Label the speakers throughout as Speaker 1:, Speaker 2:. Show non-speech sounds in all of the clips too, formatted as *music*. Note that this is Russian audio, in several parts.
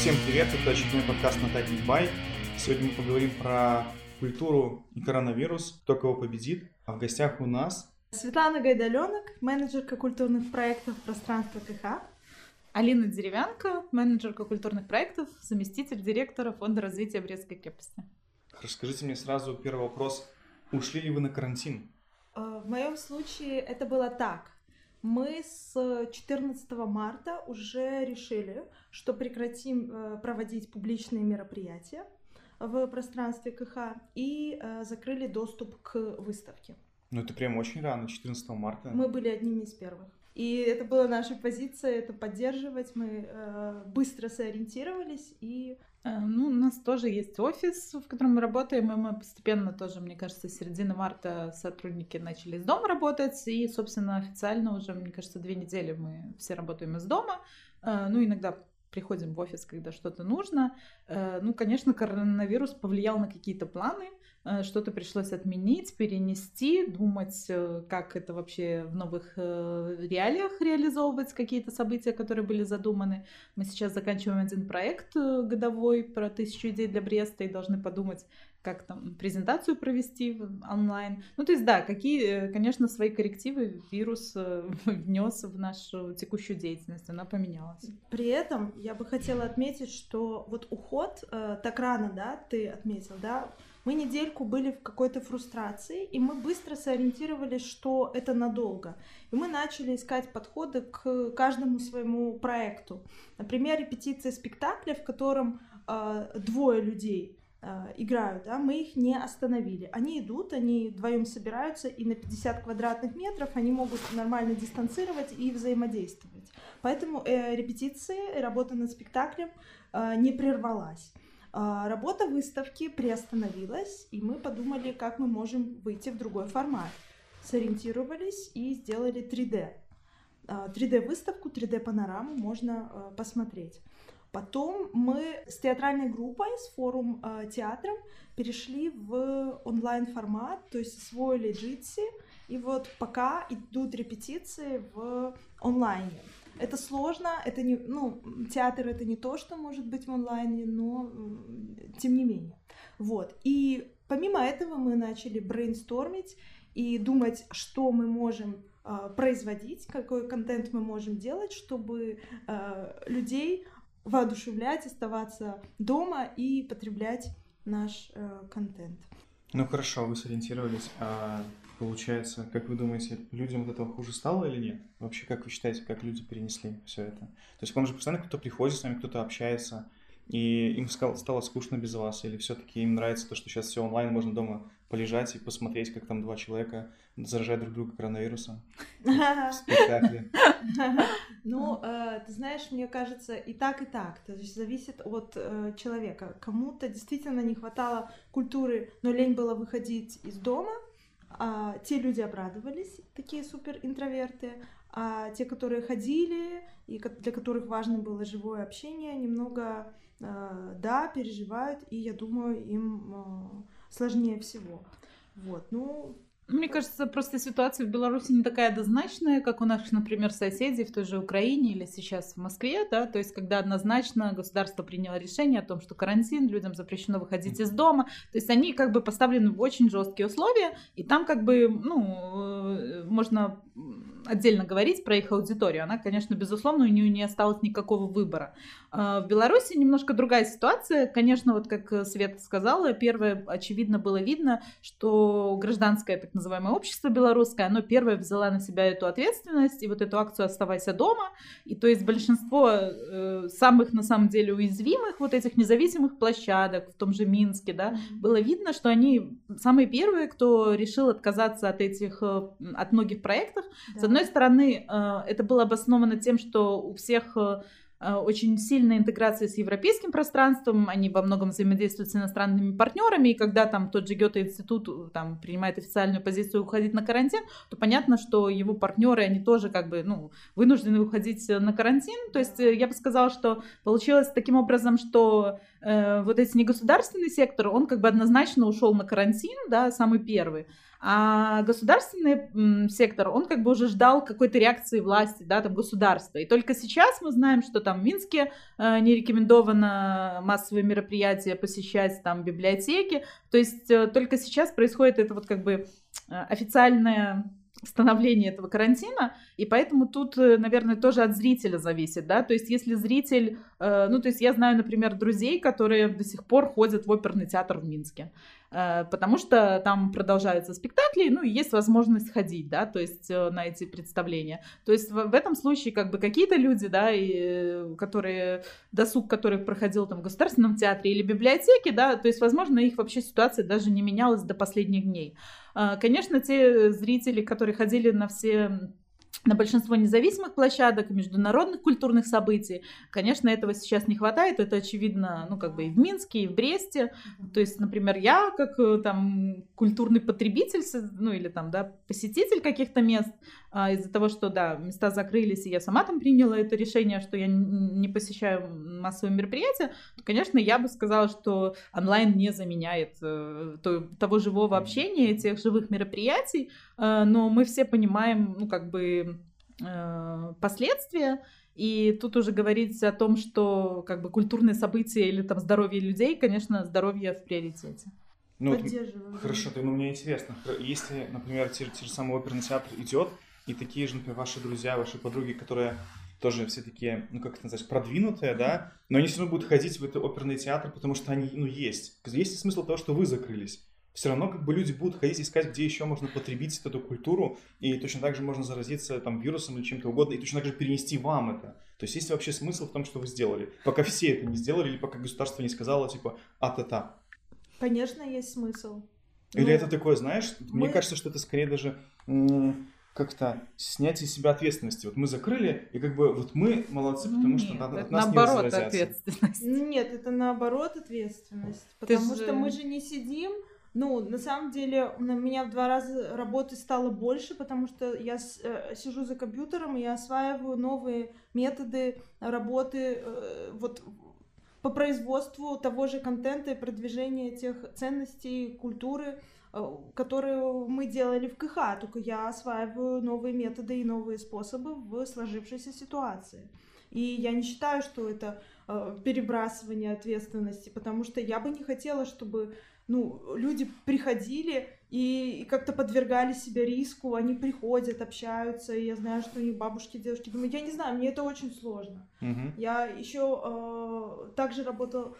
Speaker 1: Всем привет, это очередной подкаст на Typing By. Сегодня мы поговорим про культуру и коронавирус, кто кого победит. А в гостях у нас
Speaker 2: Светлана Гайдаленок, менеджерка культурных проектов пространства КХ.
Speaker 3: Алина Деревянко, менеджерка культурных проектов, заместитель директора Фонда развития Брестской крепости.
Speaker 1: Расскажите мне сразу первый вопрос. Ушли ли вы на карантин?
Speaker 2: Э, в моем случае это было так. Мы с 14 марта уже решили, что прекратим э, проводить публичные мероприятия в пространстве КХ и э, закрыли доступ к выставке.
Speaker 1: Ну это прям очень рано, 14 марта.
Speaker 2: Мы были одними из первых. И это была наша позиция, это поддерживать. Мы э, быстро сориентировались и
Speaker 3: Э, ну, у нас тоже есть офис, в котором мы работаем, и мы постепенно тоже, мне кажется, с середины марта сотрудники начали из дома работать, и, собственно, официально уже, мне кажется, две недели мы все работаем из дома. Э, ну, иногда приходим в офис, когда что-то нужно. Э, ну, конечно, коронавирус повлиял на какие-то планы, Э, что-то пришлось отменить, перенести, думать, э, как это вообще в новых э, реалиях реализовывать какие-то события, которые были задуманы. Мы сейчас заканчиваем один проект годовой про тысячу идей для Бреста и должны подумать, как там презентацию провести онлайн. Ну, то есть, да, какие, конечно, свои коррективы вирус *laughs* внес в нашу текущую деятельность, она поменялась.
Speaker 2: При этом я бы хотела отметить, что вот уход так рано, да, ты отметил, да, мы недельку были в какой-то фрустрации, и мы быстро сориентировались, что это надолго. И мы начали искать подходы к каждому своему проекту. Например, репетиция спектакля, в котором э, двое людей э, играют, да, мы их не остановили. Они идут, они вдвоем собираются, и на 50 квадратных метров они могут нормально дистанцировать и взаимодействовать. Поэтому э, репетиции, работа над спектаклем э, не прервалась. А, работа выставки приостановилась, и мы подумали, как мы можем выйти в другой формат. Сориентировались и сделали 3D. 3D-выставку, 3D-панораму можно а, посмотреть. Потом мы с театральной группой, с форум а, театром перешли в онлайн-формат, то есть освоили джитси, и вот пока идут репетиции в онлайне. Это сложно, это не, ну, театр это не то, что может быть в онлайне, но тем не менее. Вот. И помимо этого мы начали брейнстормить и думать, что мы можем э, производить, какой контент мы можем делать, чтобы э, людей воодушевлять, оставаться дома и потреблять наш э, контент.
Speaker 1: Ну хорошо, вы сориентировались. А получается, как вы думаете, людям от этого хуже стало или нет? Вообще, как вы считаете, как люди перенесли все это? То есть к вам же постоянно кто-то приходит с вами, кто-то общается, и им стало скучно без вас, или все-таки им нравится то, что сейчас все онлайн, можно дома полежать и посмотреть, как там два человека заражают друг друга коронавирусом *laughs* в спектакле?
Speaker 2: Ну, э, ты знаешь, мне кажется, и так, и так. То есть зависит от э, человека. Кому-то действительно не хватало культуры, но лень было выходить из дома, а, те люди обрадовались, такие супер интроверты, а те, которые ходили и для которых важно было живое общение, немного, а, да, переживают, и я думаю, им а, сложнее всего. Вот, ну,
Speaker 3: мне кажется, просто ситуация в Беларуси не такая однозначная, как у наших, например, соседей в той же Украине или сейчас в Москве, да, то есть когда однозначно государство приняло решение о том, что карантин, людям запрещено выходить из дома, то есть они как бы поставлены в очень жесткие условия, и там как бы, ну, э, можно отдельно говорить про их аудиторию, она, конечно, безусловно, у нее не осталось никакого выбора. А, в Беларуси немножко другая ситуация. Конечно, вот как Света сказала, первое, очевидно, было видно, что гражданское так называемое общество белорусское, оно первое взяло на себя эту ответственность и вот эту акцию «Оставайся дома». И то есть большинство э, самых, на самом деле, уязвимых вот этих независимых площадок в том же Минске, да, было видно, что они самые первые, кто решил отказаться от этих, э, от многих проектов. Да. С одной стороны, э, это было обосновано тем, что у всех э, Э, очень сильная интеграция с европейским пространством, они во многом взаимодействуют с иностранными партнерами, и когда там тот же Гёте-институт там, принимает официальную позицию уходить на карантин, то понятно, что его партнеры, они тоже как бы, ну, вынуждены уходить на карантин, то есть я бы сказала, что получилось таким образом, что э, вот этот негосударственный сектор, он как бы однозначно ушел на карантин, да, самый первый, А государственный сектор, он как бы уже ждал какой-то реакции власти, да, там государства. И только сейчас мы знаем, что там в Минске э, не рекомендовано массовые мероприятия посещать, там библиотеки. То есть э, только сейчас происходит это вот как бы э, официальное становления этого карантина, и поэтому тут, э, наверное, тоже от зрителя зависит, да, то есть если зритель, э, ну, то есть я знаю, например, друзей, которые до сих пор ходят в оперный театр в Минске, Э, потому что там продолжаются спектакли, ну и есть возможность ходить, да, то есть на эти представления. То есть в, этом случае как бы какие-то люди, да, и, которые, досуг, который проходил там в государственном театре или библиотеке, да, то есть, возможно, их вообще ситуация даже не менялась до последних дней. Конечно, те зрители, которые ходили на все на большинство независимых площадок, международных культурных событий. Конечно, этого сейчас не хватает. Это очевидно, ну, как бы и в Минске, и в Бресте. То есть, например, я, как э, там культурный потребитель, ну, или там, да, посетитель каких-то мест, а, из-за того, что, да, места закрылись, и я сама там приняла это решение, что я не посещаю массовые мероприятия, то, конечно, я бы сказала, что онлайн не заменяет э, того живого общения, тех живых мероприятий, э, но мы все понимаем, ну, как бы, э, последствия, и тут уже говорить о том, что как бы культурные события или там здоровье людей, конечно, здоровье в приоритете.
Speaker 1: Ну, вот, хорошо, ты, ну, мне интересно, если, например, те, те же самый оперный театр идет, и такие же, например, ваши друзья, ваши подруги, которые тоже все такие, ну как это назвать, продвинутые, да, но они все равно будут ходить в этот оперный театр, потому что они, ну, есть. Есть смысл того, что вы закрылись. Все равно как бы люди будут ходить искать, где еще можно потребить эту культуру, и точно так же можно заразиться там вирусом или чем-то угодно, и точно так же перенести вам это. То есть есть вообще смысл в том, что вы сделали, пока все это не сделали, или пока государство не сказало, типа, а-та-та.
Speaker 2: Конечно, есть смысл.
Speaker 1: Или ну, это такое, знаешь, мы... мне кажется, что это скорее даже как-то снять из себя ответственности. Вот мы закрыли, и как бы вот мы молодцы, потому Нет, что от, от нас наоборот не ответственность.
Speaker 2: Нет, это наоборот ответственность. Потому Ты что же... мы же не сидим. Ну, на самом деле, у меня в два раза работы стало больше, потому что я э, сижу за компьютером, и я осваиваю новые методы работы э, вот по производству того же контента и продвижения тех ценностей, культуры, Э, которую мы делали в КХ, только я осваиваю новые методы и новые способы в сложившейся ситуации. И я не считаю, что это э, перебрасывание ответственности, потому что я бы не хотела, чтобы ну, люди приходили и, и как-то подвергали себя риску, они приходят, общаются, и я знаю, что у них бабушки, девушки, думаю, я не знаю, мне это очень сложно.
Speaker 1: Uh-huh.
Speaker 2: Я еще э, также работала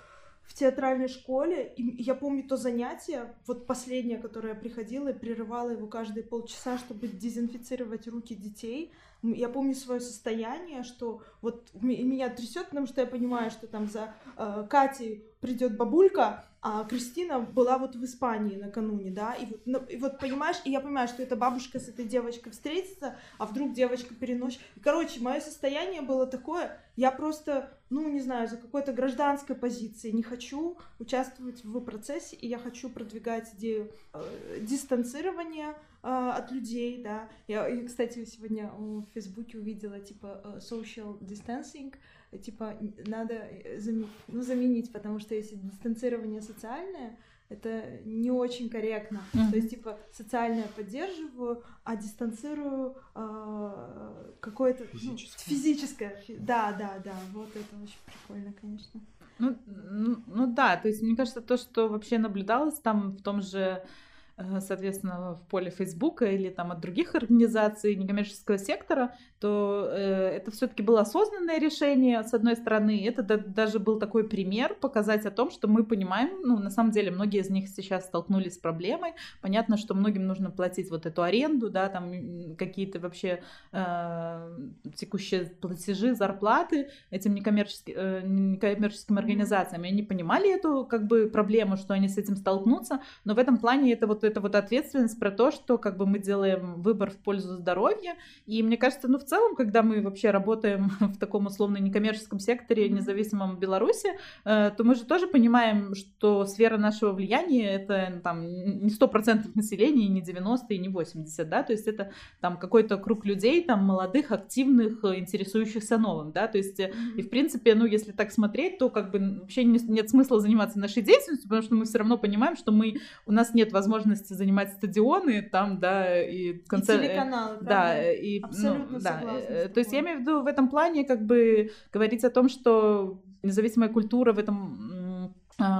Speaker 2: в театральной школе, и я помню то занятие, вот последнее, которое я приходила и прерывала его каждые полчаса, чтобы дезинфицировать руки детей. Я помню свое состояние, что вот меня трясет, потому что я понимаю, что там за э, Катей придет бабулька, а Кристина была вот в Испании накануне, да, и вот, ну, и вот понимаешь, и я понимаю, что эта бабушка с этой девочкой встретится, а вдруг девочка переносит. Короче, мое состояние было такое, я просто, ну, не знаю, за какой-то гражданской позиции не хочу участвовать в процессе, и я хочу продвигать идею э, дистанцирования э, от людей, да. Я, я, кстати, сегодня в Фейсбуке увидела, типа, э, social distancing, типа, надо э, заменить, ну, заменить, потому что если дистанцирование социальное, это не очень корректно. Mm-hmm. То есть, типа, социальное поддерживаю, а дистанцирую э, какое-то
Speaker 1: физическое.
Speaker 2: Ну, физическое. Да, да, да. Вот это очень прикольно, конечно.
Speaker 3: Ну, ну, ну да, то есть, мне кажется, то, что вообще наблюдалось там в том же соответственно, в поле Фейсбука или там от других организаций некоммерческого сектора, то э, это все-таки было осознанное решение, с одной стороны. Это да, даже был такой пример показать о том, что мы понимаем, ну, на самом деле, многие из них сейчас столкнулись с проблемой. Понятно, что многим нужно платить вот эту аренду, да, там какие-то вообще э, текущие платежи, зарплаты этим некоммерческим, э, некоммерческим организациям. И они понимали эту как бы проблему, что они с этим столкнутся, но в этом плане это вот это вот ответственность про то, что как бы мы делаем выбор в пользу здоровья. И мне кажется, ну в целом, когда мы вообще работаем *laughs* в таком условно некоммерческом секторе, независимом Беларуси, э, то мы же тоже понимаем, что сфера нашего влияния это там не сто процентов населения, не 90 и не 80, да, то есть это там какой-то круг людей, там молодых, активных, интересующихся новым, да, то есть и в принципе, ну если так смотреть, то как бы вообще нет смысла заниматься нашей *laughs* деятельностью, потому что мы все равно понимаем, что мы, у нас нет возможности возможности занимать стадионы там, да, и
Speaker 2: концерты. И телеканалы,
Speaker 3: Да, и,
Speaker 2: ну, Абсолютно
Speaker 3: ну, да.
Speaker 2: согласна
Speaker 3: То есть я имею в виду в этом плане как бы говорить о том, что независимая культура в этом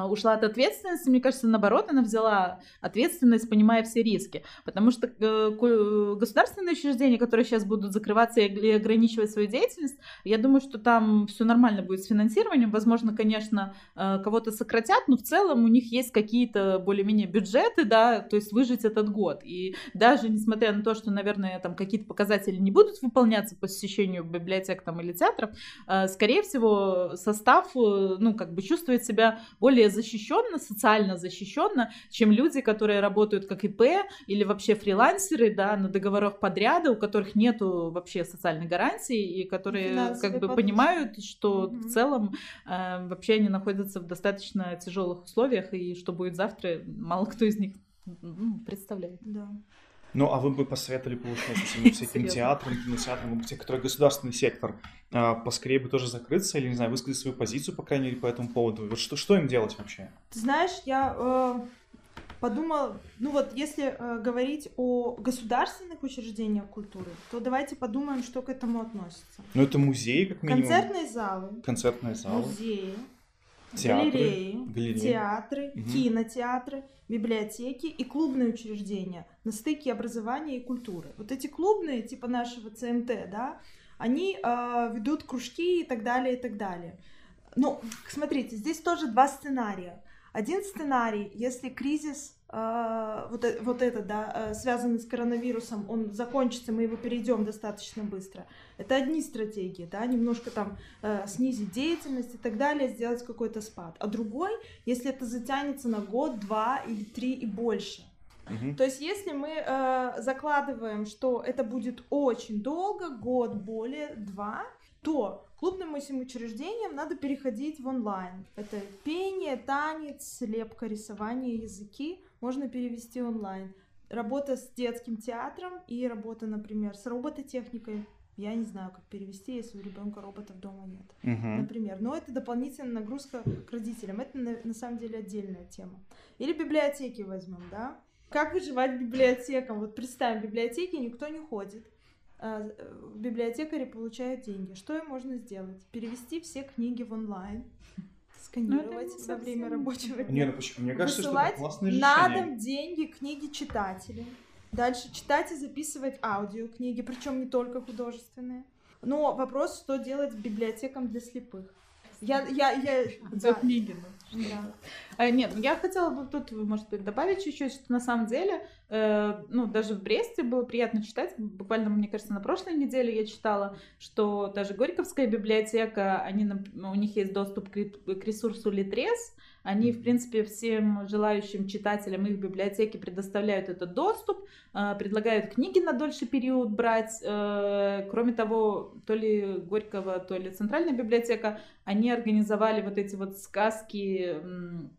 Speaker 3: ушла от ответственности, мне кажется, наоборот, она взяла ответственность, понимая все риски. Потому что э, государственные учреждения, которые сейчас будут закрываться и ограничивать свою деятельность, я думаю, что там все нормально будет с финансированием. Возможно, конечно, э, кого-то сократят, но в целом у них есть какие-то более-менее бюджеты, да, то есть выжить этот год. И даже несмотря на то, что, наверное, там какие-то показатели не будут выполняться по посещению библиотек там, или театров, э, скорее всего, состав, ну, как бы чувствует себя более более защищенно, социально защищенно, чем люди, которые работают как ИП или вообще фрилансеры, да, на договорах подряда, у которых нету вообще социальной гарантии и которые Финансовые как бы подушки. понимают, что угу. в целом э, вообще они находятся в достаточно тяжелых условиях и что будет завтра, мало кто из них ну, представляет.
Speaker 2: Да.
Speaker 1: Ну, а вы бы посоветовали, получается, *laughs* всем всяким театрам, кинотеатрам, те, которые государственный сектор, а, поскорее бы тоже закрыться или, не знаю, высказать свою позицию, по крайней мере, по этому поводу? Вот что, что им делать вообще?
Speaker 2: Ты знаешь, я э, подумала, ну вот если э, говорить о государственных учреждениях культуры, то давайте подумаем, что к этому относится.
Speaker 1: Ну, это музеи, как минимум.
Speaker 2: Концертные залы.
Speaker 1: Концертные залы.
Speaker 2: Музеи.
Speaker 1: Театры,
Speaker 2: галереи,
Speaker 1: галереи.
Speaker 2: театры, угу. кинотеатры, библиотеки и клубные учреждения на стыке образования и культуры. Вот эти клубные, типа нашего ЦМТ, да, они э, ведут кружки и так далее, и так далее. Ну, смотрите, здесь тоже два сценария. Один сценарий, если кризис вот, э, вот это, да, э, связанный с коронавирусом, он закончится, мы его перейдем достаточно быстро. Это одни стратегии, да, немножко там э, снизить деятельность и так далее, сделать какой-то спад. А другой, если это затянется на год, два или три и больше. Угу. То есть, если мы э, закладываем, что это будет очень долго, год более, два, то клубным этим учреждениям надо переходить в онлайн. Это пение, танец, слепка, рисование, языки можно перевести онлайн. Работа с детским театром и работа, например, с робототехникой. Я не знаю, как перевести, если у ребенка роботов дома нет.
Speaker 1: Uh-huh.
Speaker 2: Например. Но это дополнительная нагрузка к родителям. Это на, на самом деле отдельная тема. Или библиотеки возьмем, да? Как выживать библиотекам? Вот представим, в библиотеке никто не ходит. А, библиотекари получают деньги. Что им можно сделать? Перевести все книги в онлайн сканировать во время рабочего дня.
Speaker 1: Не, ну почему? Мне кажется,
Speaker 2: что это
Speaker 1: классное
Speaker 2: решение. на дом деньги, книги читателям. Дальше читать и записывать аудиокниги, причем не только художественные. Но вопрос, что делать с библиотекам для слепых. Я, я, я...
Speaker 3: За книги, ну. Да. А, нет, ну, я хотела бы тут, может быть, добавить чуть-чуть, что на самом деле, э, ну, даже в Бресте было приятно читать, буквально, мне кажется, на прошлой неделе я читала, что даже Горьковская библиотека, они, у них есть доступ к, ресурсу Литрес, они, в принципе, всем желающим читателям их библиотеки предоставляют этот доступ, э, предлагают книги на дольший период брать. Э, кроме того, то ли Горького, то ли Центральная библиотека, они организовали вот эти вот сказки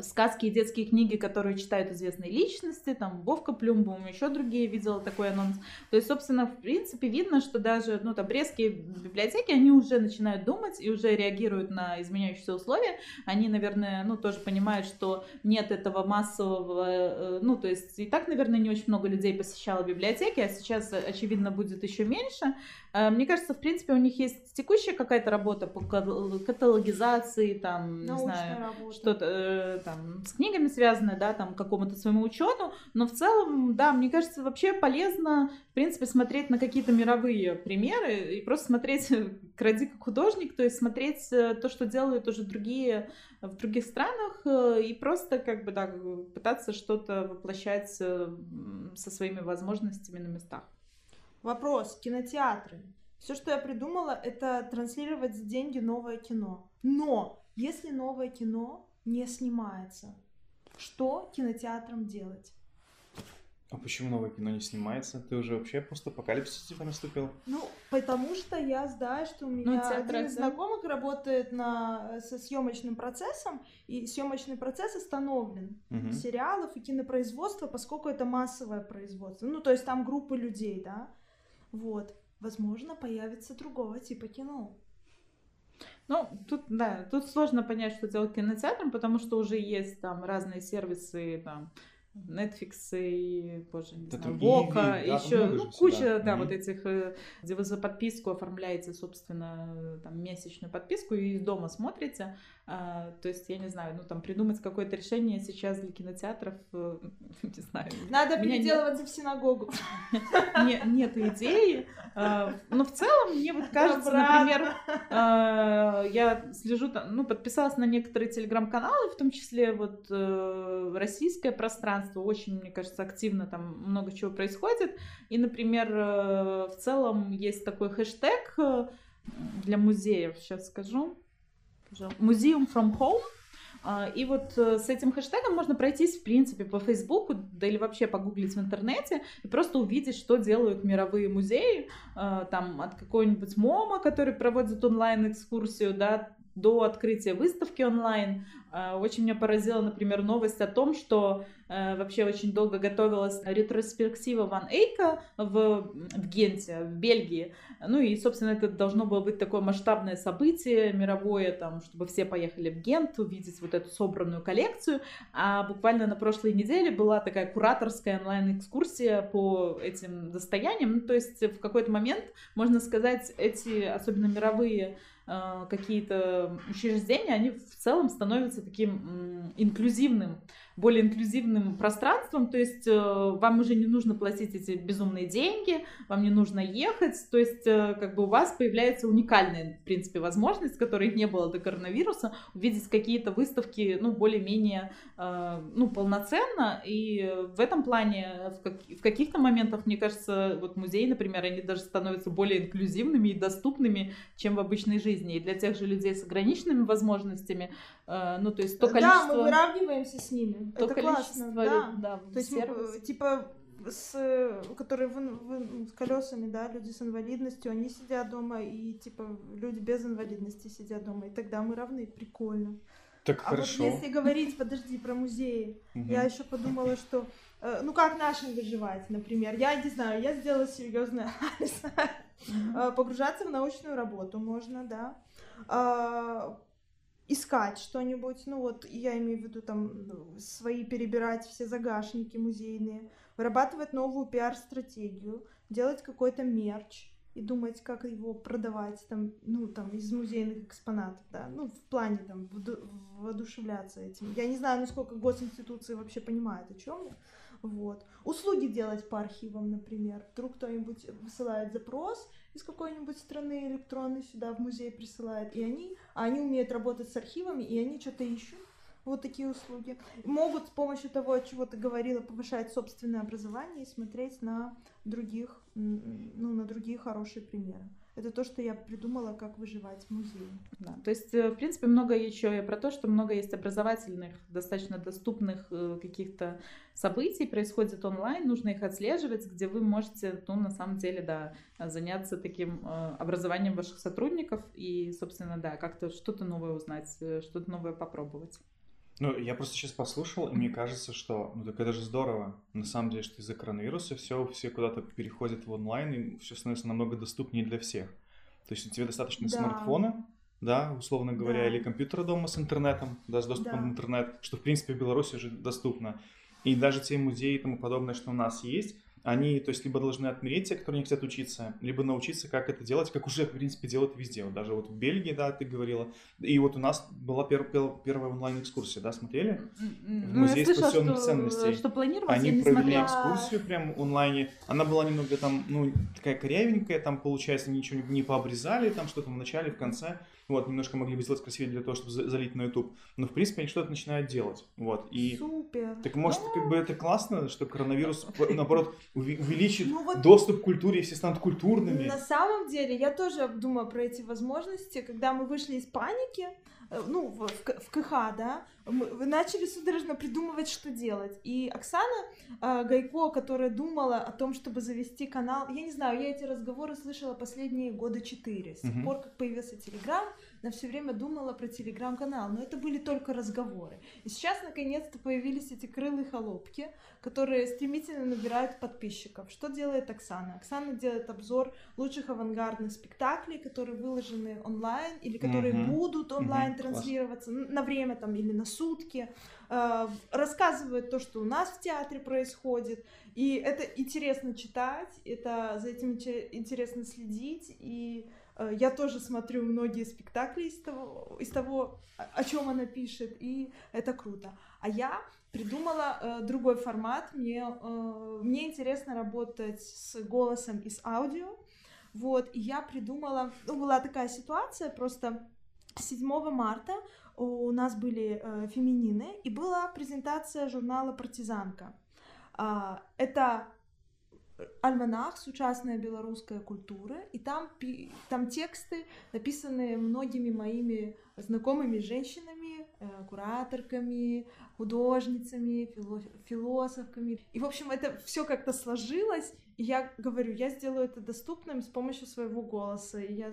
Speaker 3: сказки и детские книги, которые читают известные личности, там Вовка Плюмбум, еще другие, видела такой анонс. То есть, собственно, в принципе, видно, что даже, ну, там, брестские библиотеки, они уже начинают думать и уже реагируют на изменяющиеся условия. Они, наверное, ну, тоже понимают, что нет этого массового, э, ну, то есть, и так, наверное, не очень много людей посещало библиотеки, а сейчас, очевидно, будет еще меньше. Э, мне кажется, в принципе, у них есть текущая какая-то работа по каталогизации, там,
Speaker 2: Научная
Speaker 3: не знаю, что-то э, там с книгами связанное, да, там, какому-то своему учену, но в целом, да, мне кажется, вообще полезно, в принципе, смотреть на какие-то мировые примеры и просто смотреть *laughs* кради как художник, то есть смотреть э, то, что делают уже другие в других странах и просто как бы, да, пытаться что-то воплощать со своими возможностями на местах.
Speaker 2: Вопрос. Кинотеатры. Все, что я придумала, это транслировать за деньги новое кино. Но если новое кино не снимается, что кинотеатрам делать?
Speaker 1: А почему новое кино не снимается? Ты уже вообще постапокалипсис типа наступил?
Speaker 2: Ну, потому что я знаю, что у меня ну, один из знакомых работает на, со съемочным процессом, и съемочный процесс остановлен угу. сериалов и кинопроизводства, поскольку это массовое производство. Ну, то есть там группы людей, да. Вот. Возможно, появится другого типа кино.
Speaker 3: Ну, тут, да, тут сложно понять, что делать кинотеатром, потому что уже есть там разные сервисы, там, Netflix и, боже, не
Speaker 1: Да
Speaker 3: знаю, Вока,
Speaker 1: да,
Speaker 3: еще ну, куча,
Speaker 1: всегда.
Speaker 3: да,
Speaker 1: Мгм.
Speaker 3: вот этих, э, где вы за подписку оформляете, собственно, там, месячную подписку и из дома смотрите. А, то есть, я не знаю, ну, там, придумать какое-то решение сейчас для кинотеатров, э, *laughs* не знаю.
Speaker 2: Надо
Speaker 3: нет.
Speaker 2: переделываться в синагогу. *laughs*
Speaker 3: Не- нет идеи. А, Но в целом, мне вот кажется, например, а, я слежу, там, ну, подписалась на некоторые телеграм-каналы, в том числе вот э, российское пространство, очень, мне кажется, активно там много чего происходит. И, например, э, в целом есть такой хэштег для музеев, сейчас скажу. Museum from Home. А, И вот э, с этим хэштегом можно пройтись, в принципе, по Фейсбуку, да или вообще погуглить в интернете и просто увидеть, что делают мировые музеи, э, там от какой-нибудь МОМА, который проводит онлайн-экскурсию, да, до открытия выставки онлайн. Э, Очень меня поразила, например, новость о том, что э, вообще очень долго готовилась ретроспектива Ван Эйка в, в Генте, в Бельгии. Ну и, собственно, это должно было быть такое масштабное событие мировое, там, чтобы все поехали в Гент, увидеть вот эту собранную коллекцию. А буквально на прошлой неделе была такая кураторская онлайн-экскурсия по этим достояниям. Ну, то есть в какой-то момент, можно сказать, эти, особенно мировые какие-то учреждения, они в целом становятся таким инклюзивным, более инклюзивным пространством, то есть э, вам уже не нужно платить эти безумные деньги, вам не нужно ехать, то есть э, как бы у вас появляется уникальная, в принципе, возможность, которой не было до коронавируса, увидеть какие-то выставки, ну, более-менее, э, ну, полноценно, и в этом плане в, как- в каких-то моментах, мне кажется, вот музеи, например, они даже становятся более инклюзивными и доступными, чем в обычной жизни, и для тех же людей с ограниченными возможностями, ну, то есть то
Speaker 2: Да,
Speaker 3: количество...
Speaker 2: мы выравниваемся с ними.
Speaker 3: То
Speaker 2: Это
Speaker 3: количество,
Speaker 2: классно, да.
Speaker 3: да,
Speaker 2: То есть, мы,
Speaker 3: сервисов.
Speaker 2: э, типа, с, которые в- в- с колесами, да, люди с инвалидностью, они сидят дома, и, типа, люди без инвалидности сидят дома, и тогда мы равны, прикольно.
Speaker 1: Так
Speaker 2: А
Speaker 1: хорошо.
Speaker 2: вот если говорить, подожди, про музеи,
Speaker 1: Мгм.
Speaker 2: я еще подумала, что, э, ну, как нашим выживать, например, я не знаю, я сделала серьезный анализ. Э, погружаться в научную работу можно, да. Искать что-нибудь, ну вот я имею в виду там ну, свои перебирать все загашники музейные, вырабатывать новую пиар-стратегию, делать какой-то мерч и думать, как его продавать там, ну там из музейных экспонатов, да, ну в плане там воодушевляться этим. Я не знаю, насколько госинституции вообще понимают, о чем я. Вот. Услуги делать по архивам, например. Вдруг кто-нибудь высылает запрос из какой-нибудь страны электронный сюда в музей присылает, и они, а они умеют работать с архивами, и они что-то ищут. Вот такие услуги. Могут с помощью того, о чего ты говорила, повышать собственное образование и смотреть на других, ну, на другие хорошие примеры. Это то, что я придумала, как выживать в музее.
Speaker 3: Да, то есть, э, в принципе, много еще и про то, что много есть образовательных, достаточно доступных э, каких-то событий, происходит онлайн, нужно их отслеживать, где вы можете, ну, на самом деле, да, заняться таким э, образованием ваших сотрудников и, собственно, да, как-то что-то новое узнать, что-то новое попробовать.
Speaker 1: Ну, я просто сейчас послушал, и мне кажется, что, ну, так это же здорово. На самом деле, что из-за коронавируса все, все куда-то переходят в онлайн, и все становится намного доступнее для всех. То есть у тебя достаточно
Speaker 2: Да.
Speaker 1: смартфона, да, условно говоря,
Speaker 2: Да.
Speaker 1: или компьютера дома с интернетом, да, с доступом
Speaker 2: Да.
Speaker 1: в интернет, что, в принципе, в Беларуси уже доступно. И даже те музеи и тому подобное, что у нас есть, они, то есть, либо должны отмереть те, которые не хотят учиться, либо научиться, как это делать, как уже, в принципе, делают везде. Вот даже вот в Бельгии, да, ты говорила. И вот у нас была пер- пер- первая онлайн-экскурсия, да, смотрели?
Speaker 3: В
Speaker 1: музей спасенных ценностей.
Speaker 3: что планировать, я
Speaker 1: Они
Speaker 3: не
Speaker 1: провели
Speaker 3: смогла.
Speaker 1: экскурсию прям онлайне. Она была немного там, ну, такая корявенькая, там, получается, ничего не пообрезали, там что-то в начале, в конце. Вот, немножко могли бы сделать красивее для того, чтобы за- залить на YouTube. Но, в принципе, они что-то начинают делать. Вот, и...
Speaker 2: Супер.
Speaker 1: Так может, как бы это классно, что коронавирус, наоборот, увеличит
Speaker 2: Ну вот
Speaker 1: доступ к культуре, и все станут культурными.
Speaker 2: На самом деле, я тоже думаю про эти возможности. Когда мы вышли из паники, ну, в, в в КХ, да, мы начали судорожно придумывать, что делать. И Оксана э, Гайко, которая думала о том, чтобы завести канал, я не знаю, я эти разговоры слышала последние года четыре. С тех пор, как появился Телеграм, она все время думала про Телеграм-канал, но это были только разговоры. И сейчас, наконец-то, появились эти крылые холопки, которые стремительно набирают подписчиков. Что делает Оксана? Оксана делает обзор лучших авангардных спектаклей, которые выложены онлайн или которые
Speaker 1: Мгм.
Speaker 2: будут онлайн
Speaker 1: класс.
Speaker 2: транслироваться н- на время там или на сутки. э, рассказывает то, что у нас в театре происходит, и это интересно читать, это за этим интересно следить, и я тоже смотрю многие спектакли из того, из того, о чем она пишет, и это круто. А я придумала э, другой формат. Мне, э, мне интересно работать с голосом и с аудио. Вот, и я придумала, ну, была такая ситуация, просто 7 марта у нас были э, феминины, и была презентация журнала «Партизанка». Э, это альманах «Сучасная белорусская культура», и там, там тексты, написанные многими моими знакомыми женщинами, э, кураторками, художницами, фило философками. И, в общем, это все как-то сложилось, и я говорю, я сделаю это доступным с помощью своего голоса. И я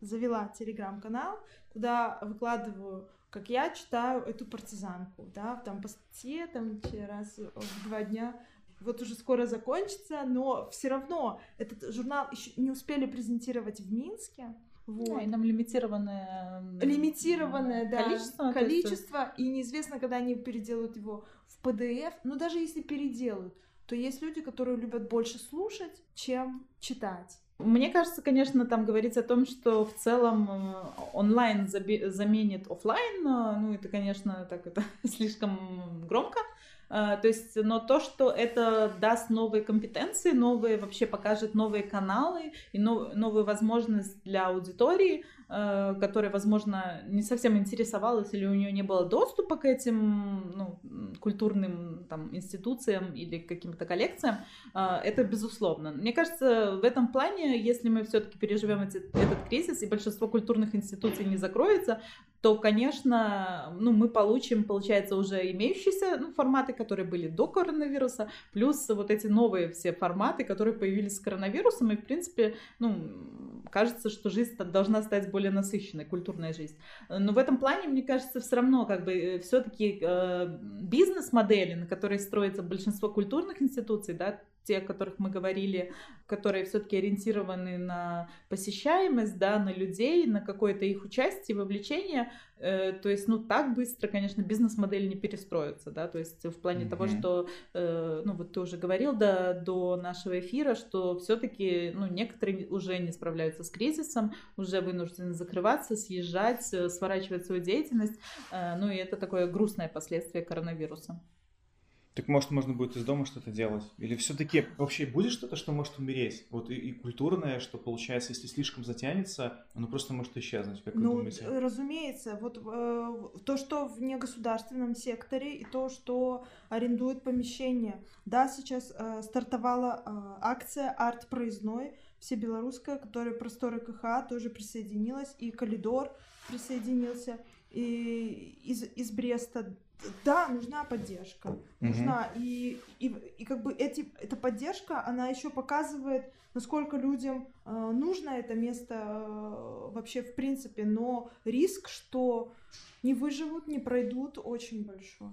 Speaker 2: завела телеграм-канал, куда выкладываю как я читаю эту партизанку, да, там по статье, там раз в два дня вот уже скоро закончится, но все равно этот журнал еще не успели презентировать в Минске.
Speaker 3: Вот. Да, и нам лимитированное,
Speaker 2: лимитированное да, количество, количество и неизвестно, когда они переделают его в PDF. Но даже если переделают, то есть люди, которые любят больше слушать, чем читать.
Speaker 3: Мне кажется, конечно, там говорится о том, что в целом э, онлайн заменит офлайн. Э, ну, это, конечно, так это *laughs* слишком громко. А, то есть, но то, что это даст новые компетенции, новые, вообще покажет новые каналы и новую возможность для аудитории, которая, возможно, не совсем интересовалась или у нее не было доступа к этим ну, культурным там, институциям или каким-то коллекциям, э, это безусловно. Мне кажется, в этом плане, если мы все-таки переживем эти, этот кризис и большинство культурных институций не закроется, то, конечно, ну, мы получим, получается, уже имеющиеся ну, форматы, которые были до коронавируса, плюс вот эти новые все форматы, которые появились с коронавирусом, и, в принципе, ну, кажется, что жизнь должна стать более насыщенной, культурная жизнь. Но в этом плане, мне кажется, все равно как бы э, все-таки э, бизнес-модели, на которой строится большинство культурных институций, да, те, о которых мы говорили, которые все-таки ориентированы на посещаемость, да, на людей, на какое-то их участие, вовлечение, э, то есть, ну, так быстро, конечно, бизнес-модель не перестроится, да, то есть в плане mm-hmm. того, что, э, ну, вот ты уже говорил да, до нашего эфира, что все-таки, ну, некоторые уже не справляются с кризисом, уже вынуждены закрываться, съезжать, э, сворачивать свою деятельность, э, ну, и это такое грустное последствие коронавируса.
Speaker 1: Так может, можно будет из дома что-то делать? Или все-таки вообще будет что-то, что может умереть? Вот и, и культурное, что получается, если слишком затянется, оно просто может исчезнуть, как
Speaker 2: ну,
Speaker 1: вы думаете?
Speaker 2: разумеется. Вот э, то, что в негосударственном секторе, и то, что арендуют помещение. Да, сейчас э, стартовала э, акция «Арт-проездной», всебелорусская, которая просторы КХ тоже присоединилась, и Калидор присоединился, и из, из Бреста да, нужна поддержка. Угу. Нужна. И, и, и как бы эти, эта поддержка, она еще показывает, насколько людям э, нужно это место э, вообще в принципе. Но риск, что не выживут, не пройдут, очень большой.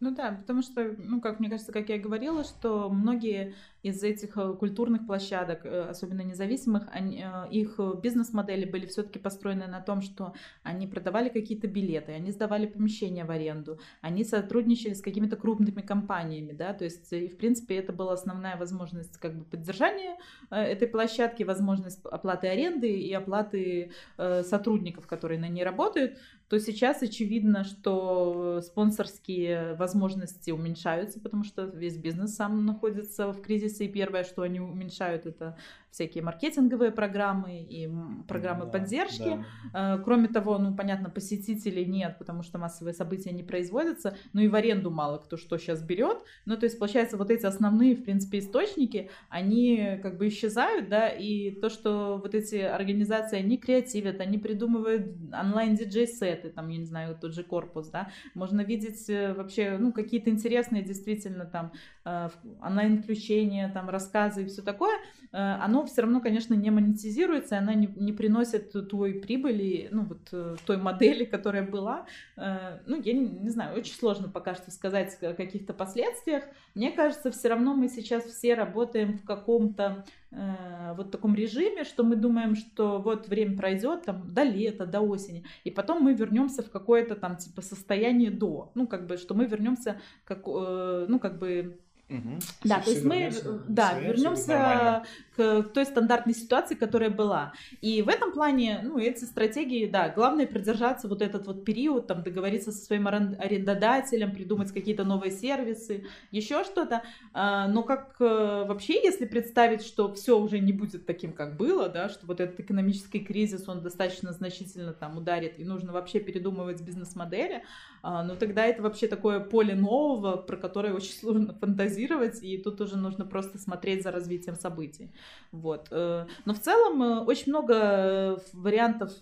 Speaker 3: Ну да, потому что, ну, как мне кажется, как я и говорила, что многие из этих э, культурных площадок, э, особенно независимых, они, э, их бизнес-модели были все-таки построены на том, что они продавали какие-то билеты, они сдавали помещения в аренду, они сотрудничали с какими-то крупными компаниями, да, то есть, и, в принципе, это была основная возможность как бы поддержания этой площадки, возможность оплаты аренды и оплаты сотрудников, которые на ней работают, то сейчас очевидно, что спонсорские возможности уменьшаются, потому что весь бизнес сам находится в кризисе кризиса, и первое, что они уменьшают, это всякие маркетинговые программы и программы да, поддержки. Да. Э, кроме того, ну, понятно, посетителей нет, потому что массовые события не производятся, ну и в аренду мало кто что сейчас берет. Ну, то есть, получается, вот эти основные, в принципе, источники, они как бы исчезают, да, и то, что вот эти организации, они креативят, они придумывают онлайн-диджей-сеты, там, я не знаю, тот же корпус, да, можно видеть э, вообще, ну, какие-то интересные действительно там э, онлайн-включения там, рассказы и все такое, э, оно все равно, конечно, не монетизируется, она не, не приносит той прибыли, ну, вот э, той модели, которая была. Ну, я не, не знаю, очень сложно пока что сказать о каких-то последствиях. Мне кажется, все равно мы сейчас все работаем в каком-то э, вот таком режиме, что мы думаем, что вот время пройдет там до лета, до осени, и потом мы вернемся в какое-то там типа состояние до, ну как бы, что мы вернемся как, э, ну как бы
Speaker 1: Угу.
Speaker 3: Да, то есть мы да, вернемся к, к той стандартной ситуации, которая была. И в этом плане, ну, эти стратегии, да, главное придержаться вот этот вот период, там, договориться со своим арендодателем, придумать какие-то новые сервисы, еще что-то. А, но как э, вообще, если представить, что все уже не будет таким, как было, да, что вот этот экономический кризис, он достаточно значительно там ударит, и нужно вообще передумывать бизнес-модели, а, ну, тогда это вообще такое поле нового, про которое очень сложно фантазировать прогнозировать, и тут уже нужно просто смотреть за развитием событий. Вот. Э, но в целом э, очень много э, вариантов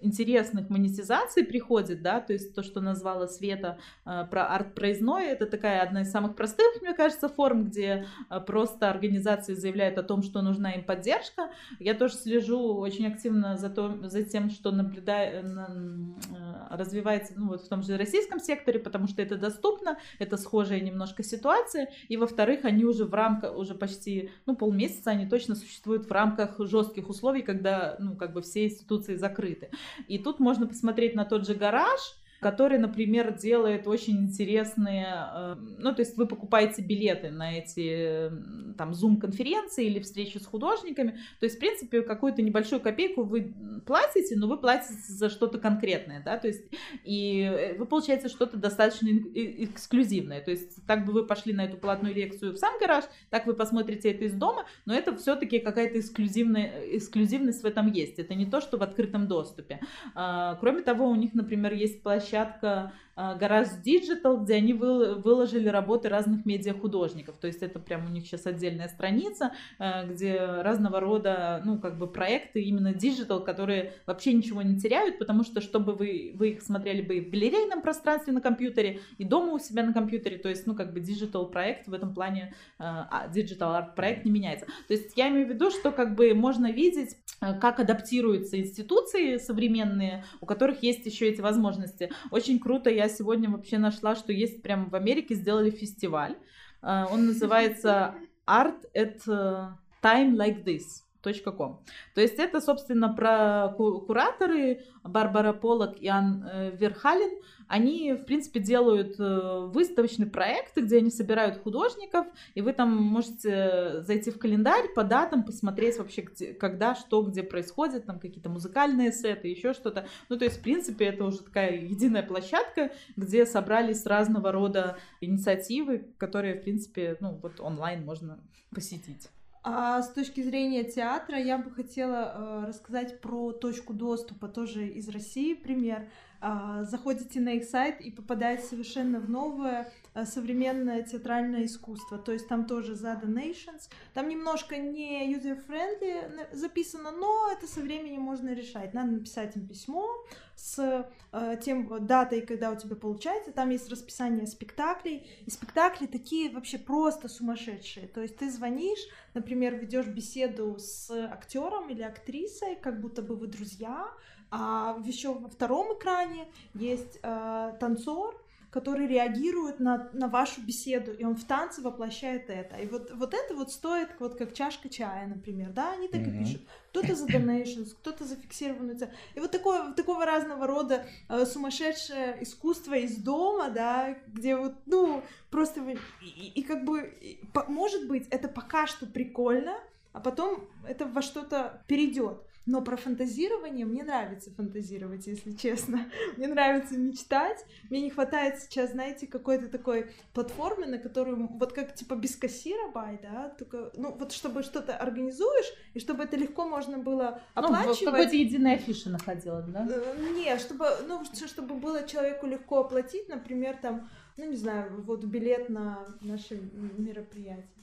Speaker 3: интересных монетизаций приходит, да, то есть то, что назвала Света э, про арт-проездной, это такая одна из самых простых, мне кажется, форм, где э, просто организации заявляют о том, что нужна им поддержка. Я тоже слежу очень активно за, то, за тем, что наблюдаю, э, развивается ну, вот в том же российском секторе, потому что это доступно, это схожая немножко ситуация, и во-вторых, они уже в рамках, уже почти, ну, полмесяца они точно существуют в рамках жестких условий, когда, ну, как бы все институции закрыты. И тут можно посмотреть на тот же гараж, который, например, делает очень интересные, э, ну, то есть вы покупаете билеты на эти там Zoom-конференции или встречи с художниками, то есть, в принципе, какую-то небольшую копейку вы платите, но вы платите за что-то конкретное, да, то есть, и э, вы получаете что-то достаточно эксклюзивное, то есть, так бы вы пошли на эту платную лекцию в сам гараж, так вы посмотрите это из дома, но это все-таки какая-то эксклюзивная, эксклюзивность в этом есть, это не то, что в открытом доступе. А, кроме того, у них, например, есть площадка площадка а, Гараж Digital, где они выложили работы разных медиахудожников. То есть это прям у них сейчас отдельная страница, а, где разного рода, ну, как бы проекты именно Digital, которые вообще ничего не теряют, потому что чтобы вы, вы их смотрели бы и в галерейном пространстве на компьютере, и дома у себя на компьютере, то есть, ну, как бы Digital проект в этом плане, а, Digital Art проект не меняется. То есть я имею в виду, что как бы можно видеть, как адаптируются институции современные, у которых есть еще эти возможности. Очень круто, я сегодня вообще нашла, что есть прямо в Америке сделали фестиваль. А, он называется Art at э, Time Like This. .com. То есть это, собственно, про кураторы Барбара Полок и Ан э, Верхалин, они, в принципе, делают э, выставочные проекты, где они собирают художников, и вы там можете зайти в календарь по датам, посмотреть вообще, где, когда, что, где происходит, там какие-то музыкальные сеты, еще что-то. Ну, то есть, в принципе, это уже такая единая площадка, где собрались разного рода инициативы, которые, в принципе, ну, вот онлайн можно посетить.
Speaker 2: А с точки зрения театра я бы хотела э, рассказать про точку доступа, тоже из России пример. А, заходите на их сайт и попадаете совершенно в новое а, современное театральное искусство. То есть там тоже за donations. Там немножко не user-friendly записано, но это со временем можно решать. Надо написать им письмо с э, тем датой, когда у тебя получается. Там есть расписание спектаклей. И спектакли такие вообще просто сумасшедшие. То есть ты звонишь, например, ведешь беседу с актером или актрисой, как будто бы вы друзья, а еще во втором экране есть э, танцор, который реагирует на, на вашу беседу, и он в танце воплощает это. И вот, вот это вот стоит вот как чашка чая, например, да, они так mm-hmm. и пишут. Кто-то за donations, кто-то за фиксированную цену. И вот такое, такого разного рода э, сумасшедшее искусство из дома, да, где вот, ну, просто... И, и как бы, и, по, может быть, это пока что прикольно, а потом это во что-то перейдет. Но про фантазирование мне нравится фантазировать, если честно. *laughs* Мне нравится мечтать. Мне не хватает сейчас, знаете, какой-то такой платформы, на которую вот как типа без кассира бай, да, только, ну вот чтобы что-то организуешь, и чтобы это легко можно было оплачивать. Ну,
Speaker 3: какой-то единой афиши находила, да?
Speaker 2: Э, не, чтобы, ну, чтобы было человеку легко оплатить, например, там, ну, не знаю, вот билет на наше мероприятие.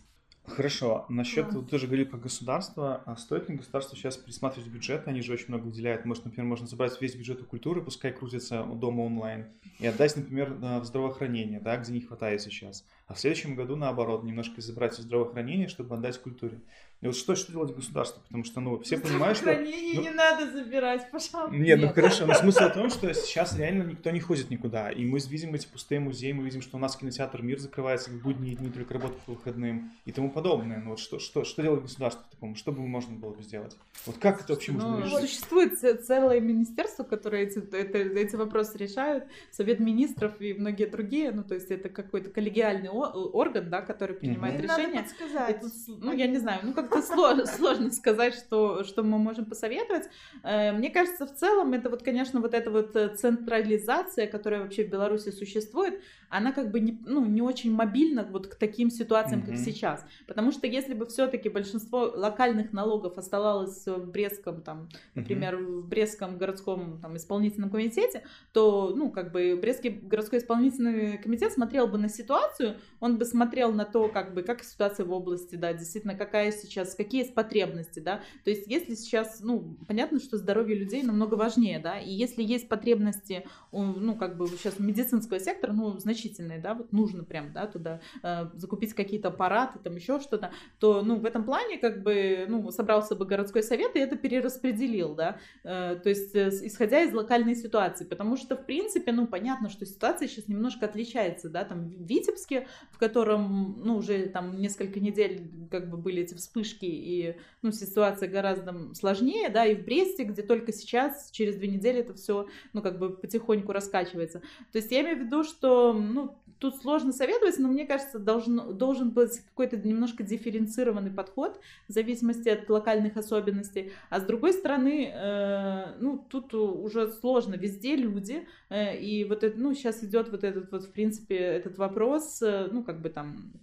Speaker 1: Хорошо. Насчет,
Speaker 2: Да.
Speaker 1: вот тоже говорили про государство. А стоит ли государство сейчас пересматривать бюджет? Они же очень много выделяют. Может, например, можно забрать весь бюджет у культуры, пускай крутится дома онлайн, и отдать, например, на- в здравоохранение, да, где не хватает сейчас. А в следующем году, наоборот, немножко забрать из здравоохранения, чтобы отдать культуре. И вот что, что делать государство? Потому что, ну, все понимают, что... Ну-
Speaker 2: не надо забирать, пожалуйста.
Speaker 1: Нет, ну
Speaker 3: Нет.
Speaker 1: хорошо, но смысл в том, *laughs* что сейчас реально никто не ходит никуда. И мы видим эти пустые музеи, мы видим, что у нас кинотеатр «Мир» закрывается в будние дни, только работает по выходным и тому подобное. Ну вот что, что, что делать государство такому? Что бы можно было бы сделать? Вот как это вообще можно
Speaker 3: Ну,
Speaker 1: решить?
Speaker 3: существует целое министерство, которое эти, это- эти вопросы решают, Совет министров и многие другие, ну, то есть это какой-то коллегиальный орган, да, который принимает
Speaker 2: Им надо
Speaker 3: решения. И
Speaker 2: подсказать.
Speaker 3: с- ну, я не знаю, ну, как-то сложно, *laughs* сложно сказать, что, что мы можем посоветовать. Э, Мне кажется, в целом, это вот, конечно, вот эта вот э, централизация, которая вообще в Беларуси существует, она как бы не, ну, не очень мобильна вот к таким ситуациям, как
Speaker 1: Мгм.
Speaker 3: сейчас. Потому что если бы все-таки большинство локальных налогов оставалось в Брестском, там, например, в Брестском городском там, исполнительном комитете, то, ну, как бы Брестский городской исполнительный комитет смотрел бы на ситуацию, он бы смотрел на то, как бы, как ситуация в области, да, действительно, какая сейчас, какие есть потребности, да, то есть если сейчас, ну, понятно, что здоровье людей намного важнее, да, и если есть потребности, ну, как бы сейчас медицинского сектора, ну, значительные, да, вот нужно прям, да, туда э, закупить какие-то аппараты, там еще что-то, то, ну, в этом плане, как бы, ну, собрался бы городской совет и это перераспределил, да, Э, то есть, э, исходя из локальной ситуации, потому что, в принципе, ну, понятно, что ситуация сейчас немножко отличается, да, там, в Витебске, в котором, ну, уже там несколько недель, как бы, были эти вспышки, и, ну, ситуация гораздо сложнее, да, и в Бресте, где только сейчас, через две недели это все, ну, как бы, потихоньку раскачивается. То есть, я имею в виду, что, ну, тут сложно советовать, но мне кажется, должен, должен быть какой-то немножко дифференцированный подход в зависимости от локальных особенностей. А с другой стороны, э, ну, тут уже сложно, везде люди, э, и вот это, ну, сейчас идет вот этот вот, в принципе, этот вопрос, э, ну, как бы там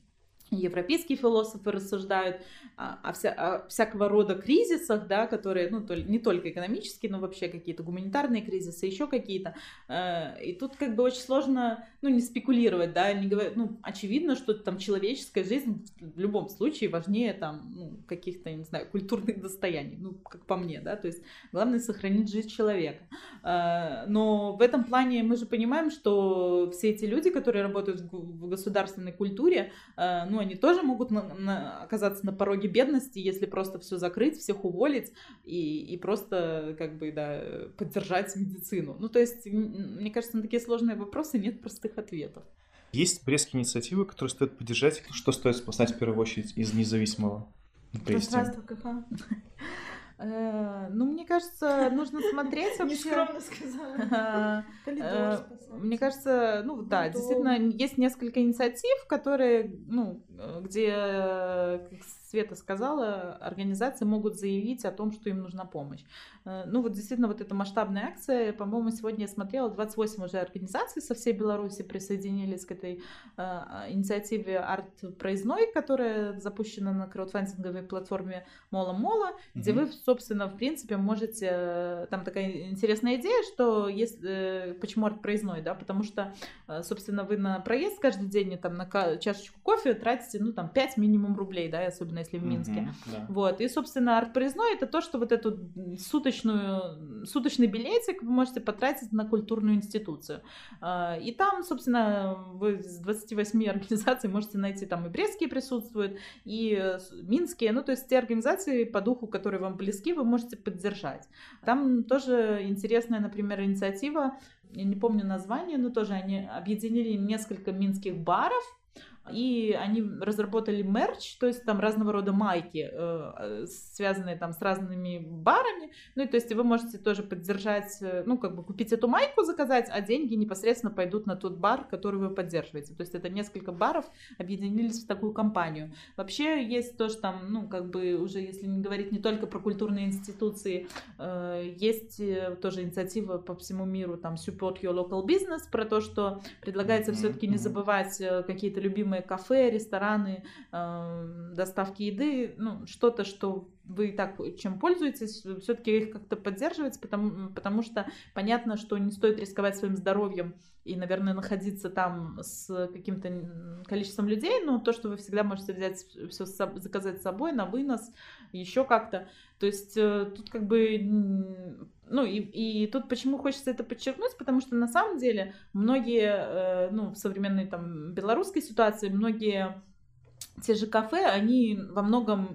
Speaker 3: европейские философы рассуждают о, о вся- о всякого рода кризисах, да, которые, ну, то не только экономические, но вообще какие-то гуманитарные кризисы, еще какие-то. Э, И тут как бы очень сложно, ну, не спекулировать, да, не говорить, ну, очевидно, что там человеческая жизнь в любом случае важнее там, ну, каких-то, не знаю, культурных достояний, ну, как по мне, да, то есть главное сохранить жизнь человека. Э, Но в этом плане мы же понимаем, что все эти люди, которые работают в государственной культуре, э, ну, они тоже могут на- на- оказаться на пороге бедности, если просто все закрыть, всех уволить и, и просто, как бы, да, поддержать медицину. Ну, то есть, мне кажется, на такие сложные вопросы нет простых ответов.
Speaker 1: Есть брестские инициативы, которые стоит поддержать. Что стоит спасать в первую очередь из независимого?
Speaker 2: Пространство КХ.
Speaker 3: Э, Ну, мне кажется, нужно смотреть *laughs* вообще.
Speaker 2: Нескромно сказала. *laughs*
Speaker 3: Э. Мне кажется, ну да, действительно, есть несколько инициатив, которые, ну, э, где, Света сказала, организации могут заявить о том, что им нужна помощь. Э, Ну вот действительно, вот эта масштабная акция, по-моему, сегодня я смотрела, 28 уже организаций со всей Беларуси присоединились к этой э, инициативе «Арт проездной», которая запущена на краудфандинговой платформе Мола Мола, где вы, собственно, в принципе, можете... Там такая интересная идея, что если... э, Почему арт-проездной, да? Потому что, э, собственно, вы на проезд каждый день, там, на чашечку кофе тратите, ну, там, 5 минимум рублей, да, и особенно если в Минске.
Speaker 1: Мгм, да.
Speaker 3: Вот, и, собственно, арт-проездной это то, что вот эту суточную, суточный билетик вы можете потратить на культурную институцию. А, И там, собственно, вы с 28 организаций можете найти, там и брестские присутствуют, и минские, ну, то есть те организации по духу, которые вам близки, вы можете поддержать. Там тоже интересная, например, инициатива, я не помню название, но тоже они объединили несколько минских баров, и они разработали мерч, то есть там разного рода майки, э, связанные там с разными барами. Ну и то есть вы можете тоже поддержать, э, ну как бы купить эту майку, заказать, а деньги непосредственно пойдут на тот бар, который вы поддерживаете. То есть это несколько баров объединились в такую компанию. Вообще есть тоже там, ну как бы уже если не говорить не только про культурные институции, э, есть тоже инициатива по всему миру, там Support Your Local Business, про то, что предлагается все-таки не забывать какие-то любимые кафе, рестораны, э, доставки еды, ну, что-то, что вы и так чем пользуетесь, все-таки их как-то поддерживать, потому, потому что понятно, что не стоит рисковать своим здоровьем и, наверное, находиться там с каким-то количеством людей, но то, что вы всегда можете взять все заказать с собой на вынос, еще как-то. То есть э, тут как бы ну и, и тут почему хочется это подчеркнуть, потому что на самом деле многие, э, ну, в современной там белорусской ситуации, многие те же кафе, они во многом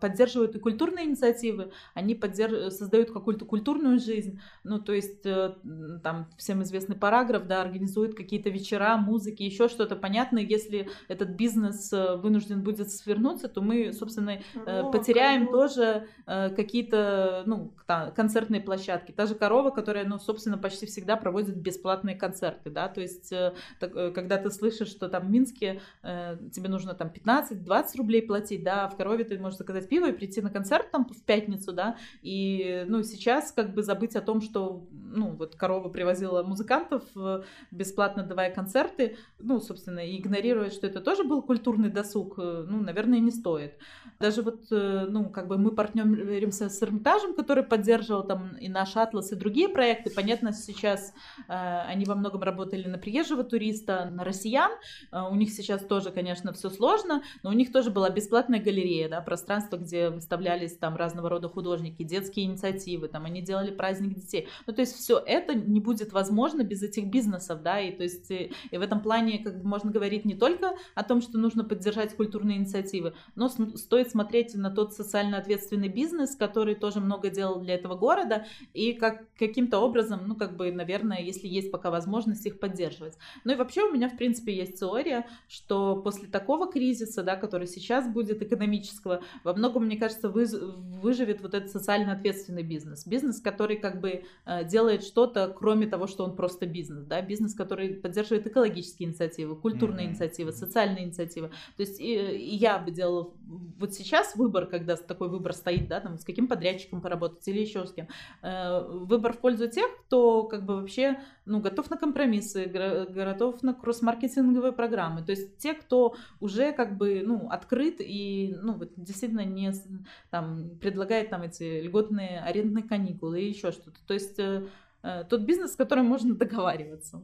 Speaker 3: поддерживают и культурные инициативы, они поддерж... создают какую-то культурную жизнь, ну, то есть э, там всем известный параграф, да, организуют какие-то вечера, музыки, еще что-то. Понятно, если этот бизнес э, вынужден будет свернуться, то мы, собственно, О, потеряем корова. тоже какие-то, ну, концертные площадки. Та же корова, которая, ну, собственно, почти всегда проводит бесплатные концерты, да, то есть когда ты слышишь, что там в Минске тебе нужно там 15 15-20 рублей платить, да, а в корове ты можешь заказать пиво и прийти на концерт там в пятницу, да, и, ну, сейчас как бы забыть о том, что, ну, вот корова привозила музыкантов э, бесплатно давая концерты, ну, собственно, и игнорировать, что это тоже был культурный досуг, э, ну, наверное, не стоит. Даже вот, э, ну, как бы мы партнеримся с Эрмитажем, который поддерживал там и наш Атлас, и другие проекты. Понятно, сейчас они во многом работали на приезжего туриста, на россиян. У них сейчас тоже, конечно, все сложно, но у них тоже была бесплатная галерея, да, пространство, где выставлялись там разного рода художники, детские инициативы, там они делали праздник детей. Ну, то есть все это не будет возможно без этих бизнесов, да, и то есть и, и в этом плане как бы можно говорить не только о том, что нужно поддержать культурные инициативы, но стоит смотреть на тот социально ответственный бизнес, который тоже много делал для этого города, и как каким-то образом, ну, как бы, наверное, если есть пока возможность их поддерживать. Ну и вообще у меня, в принципе, есть теория, что после такого кризиса, да, который сейчас будет экономического, во многом, мне кажется, вы, выживет вот этот социально ответственный бизнес. Бизнес, который как бы э, делает что-то, кроме того, что он просто бизнес, да, бизнес, который поддерживает экологические инициативы, культурные mm-hmm. инициативы, социальные инициативы. То есть и, и я бы делала вот сейчас выбор, когда такой выбор стоит, да, там, с каким подрядчиком поработать или еще с кем. Э, выбор в пользу тех, кто как бы вообще, ну, готов на компромиссы, готов на кросс-маркетинговые программы. То есть те, кто уже как бы ну, открыт и, ну, вот действительно не там, предлагает там эти льготные арендные каникулы и еще что-то. То есть э, э, тот бизнес, с которым можно договариваться.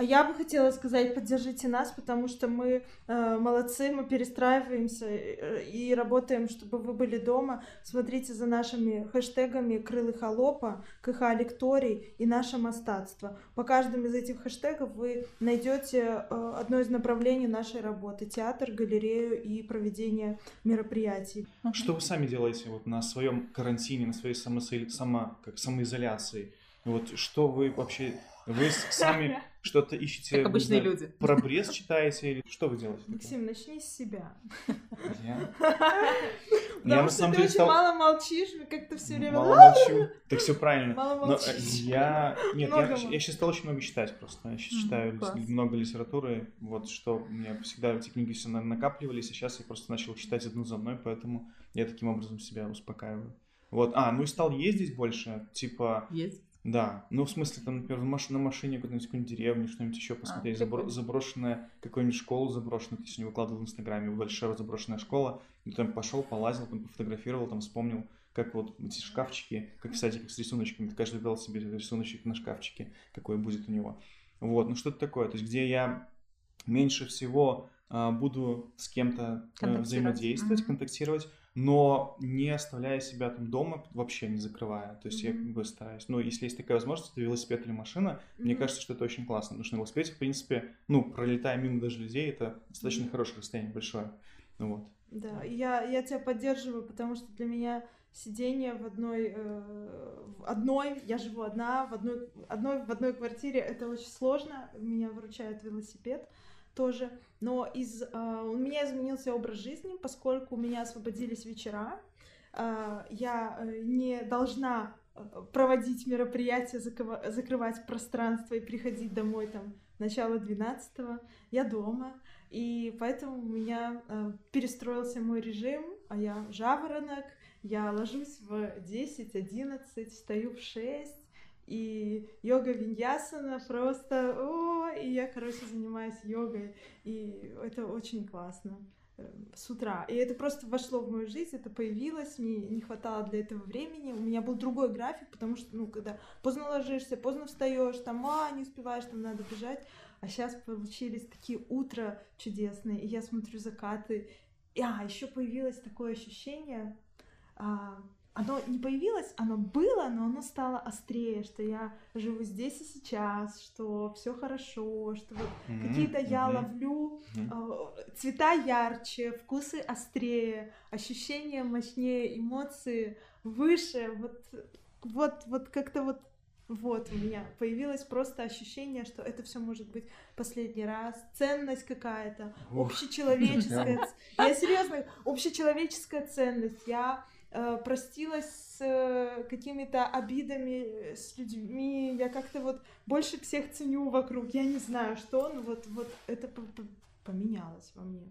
Speaker 2: А я бы хотела сказать, поддержите нас, потому что мы э, молодцы, мы перестраиваемся э, и работаем, чтобы вы были дома. Смотрите за нашими хэштегами «Крылы холопа», «КХ лекторий» и «Наше мастатство». По каждому из этих хэштегов вы найдете э, одно из направлений нашей работы — театр, галерею и проведение мероприятий.
Speaker 1: Что вы сами делаете вот на своем карантине, на своей самосо... само... как самоизоляции? Вот что вы вообще вы *laughs* сами что-то ищете?
Speaker 3: Как обычные люди.
Speaker 1: Про Брест читаете или что вы делаете?
Speaker 2: Максим, начни с себя.
Speaker 1: Я? *laughs*
Speaker 2: Потому что ты очень мало молчишь, как-то все время...
Speaker 1: Мало молчу. Так все правильно. Мало молчишь. Я... Нет, я, я сейчас стал очень много читать просто. Я сейчас читаю много литературы. Вот что у меня всегда эти книги все накапливались, и сейчас я просто начал читать одну за мной, поэтому я таким образом себя успокаиваю. Вот, а, ну и стал ездить больше, типа...
Speaker 3: Ездить?
Speaker 1: Да, ну в смысле, там, например, на машине куда-нибудь какую-нибудь деревню, что-нибудь еще посмотреть, а, забро... заброшенная, какую-нибудь школу заброшенную, ты сегодня выкладывал в Инстаграме, большая заброшенная школа, и там пошел, полазил, там пофотографировал, там вспомнил, как вот эти шкафчики, как в садиках с рисуночками, ты каждый дал себе рисуночек на шкафчике, какой будет у него. Вот, ну что-то такое, то есть где я меньше всего а, буду с кем-то э, взаимодействовать, mm-hmm. контактировать, но не оставляя себя там дома, вообще не закрывая. То есть mm-hmm. я как бы стараюсь. Ну, если есть такая возможность, это велосипед или машина, mm-hmm. мне кажется, что это очень классно. Потому что на велосипеде, в принципе, ну, пролетая мимо даже людей, это достаточно mm-hmm. хорошее расстояние, большое. Ну вот.
Speaker 2: Да, я, я тебя поддерживаю, потому что для меня сидение в одной, э, в одной, я живу одна, в одной, одной, в одной квартире, это очень сложно. Меня выручает велосипед тоже. Но из, э, у меня изменился образ жизни, поскольку у меня освободились вечера. Э, я э, не должна э, проводить мероприятия, закрывать пространство и приходить домой там начало 12 -го. Я дома. И поэтому у меня э, перестроился мой режим, а я жаворонок, я ложусь в 10-11, встаю в 6, и йога виньясана просто, о, и я, короче, занимаюсь йогой, и это очень классно. с утра. И это просто вошло в мою жизнь, это появилось, мне не хватало для этого времени. У меня был другой график, потому что, ну, когда поздно ложишься, поздно встаешь, там, а, не успеваешь, там надо бежать. А сейчас получились такие утра чудесные, и я смотрю закаты. И, а, еще появилось такое ощущение, а, оно не появилось, оно было, но оно стало острее, что я живу здесь и сейчас, что все хорошо, что вот mm-hmm, какие-то mm-hmm. я ловлю mm-hmm. э, цвета ярче, вкусы острее, ощущения мощнее, эмоции выше, вот, вот, вот как-то вот вот у меня появилось просто ощущение, что это все может быть последний раз, ценность какая-то, общечеловеческая. *laughs* Я серьезно, общечеловеческая ценность. Я простилась с э, какими-то обидами, с людьми, я как-то вот больше всех ценю вокруг, я не знаю что, но вот, вот это поменялось во мне.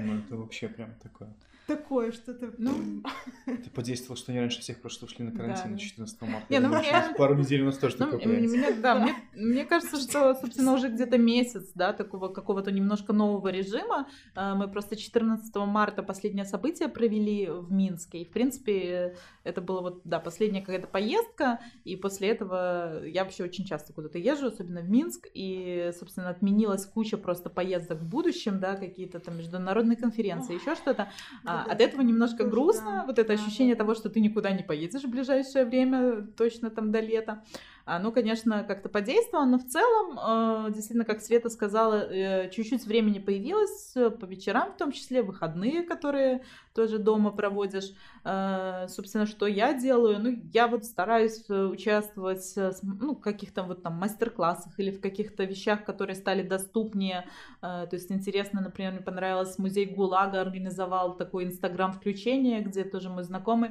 Speaker 1: Ну, это вообще прям такое
Speaker 2: такое что-то.
Speaker 3: Ну,
Speaker 1: ты подействовал, что они раньше всех просто ушли на карантин на 14 марта.
Speaker 3: Не, ну,
Speaker 1: мне... Пару недель у нас тоже
Speaker 3: ну,
Speaker 1: такое
Speaker 3: мне, да, мне, мне кажется, что, собственно, уже где-то месяц, да, такого какого-то немножко нового режима. А, мы просто 14 марта последнее событие провели в Минске. И, в принципе, это была вот, да, последняя какая-то поездка. И после этого я вообще очень часто куда-то езжу, особенно в Минск. И, собственно, отменилась куча просто поездок в будущем, да, какие-то там международные конференции, еще что-то. А, от этого немножко грустно, вот это ощущение того, что ты никуда не поедешь в ближайшее время, точно там до лета. Оно, конечно, как-то подействовало, но в целом, э, действительно, как Света сказала, э, чуть-чуть времени появилось э, по вечерам, в том числе выходные, которые тоже дома проводишь. Собственно, что я делаю? Ну, я вот стараюсь участвовать ну, в каких-то вот там мастер-классах или в каких-то вещах, которые стали доступнее. То есть интересно, например, мне понравилось музей ГУЛАГа организовал такое инстаграм-включение, где тоже мой знакомый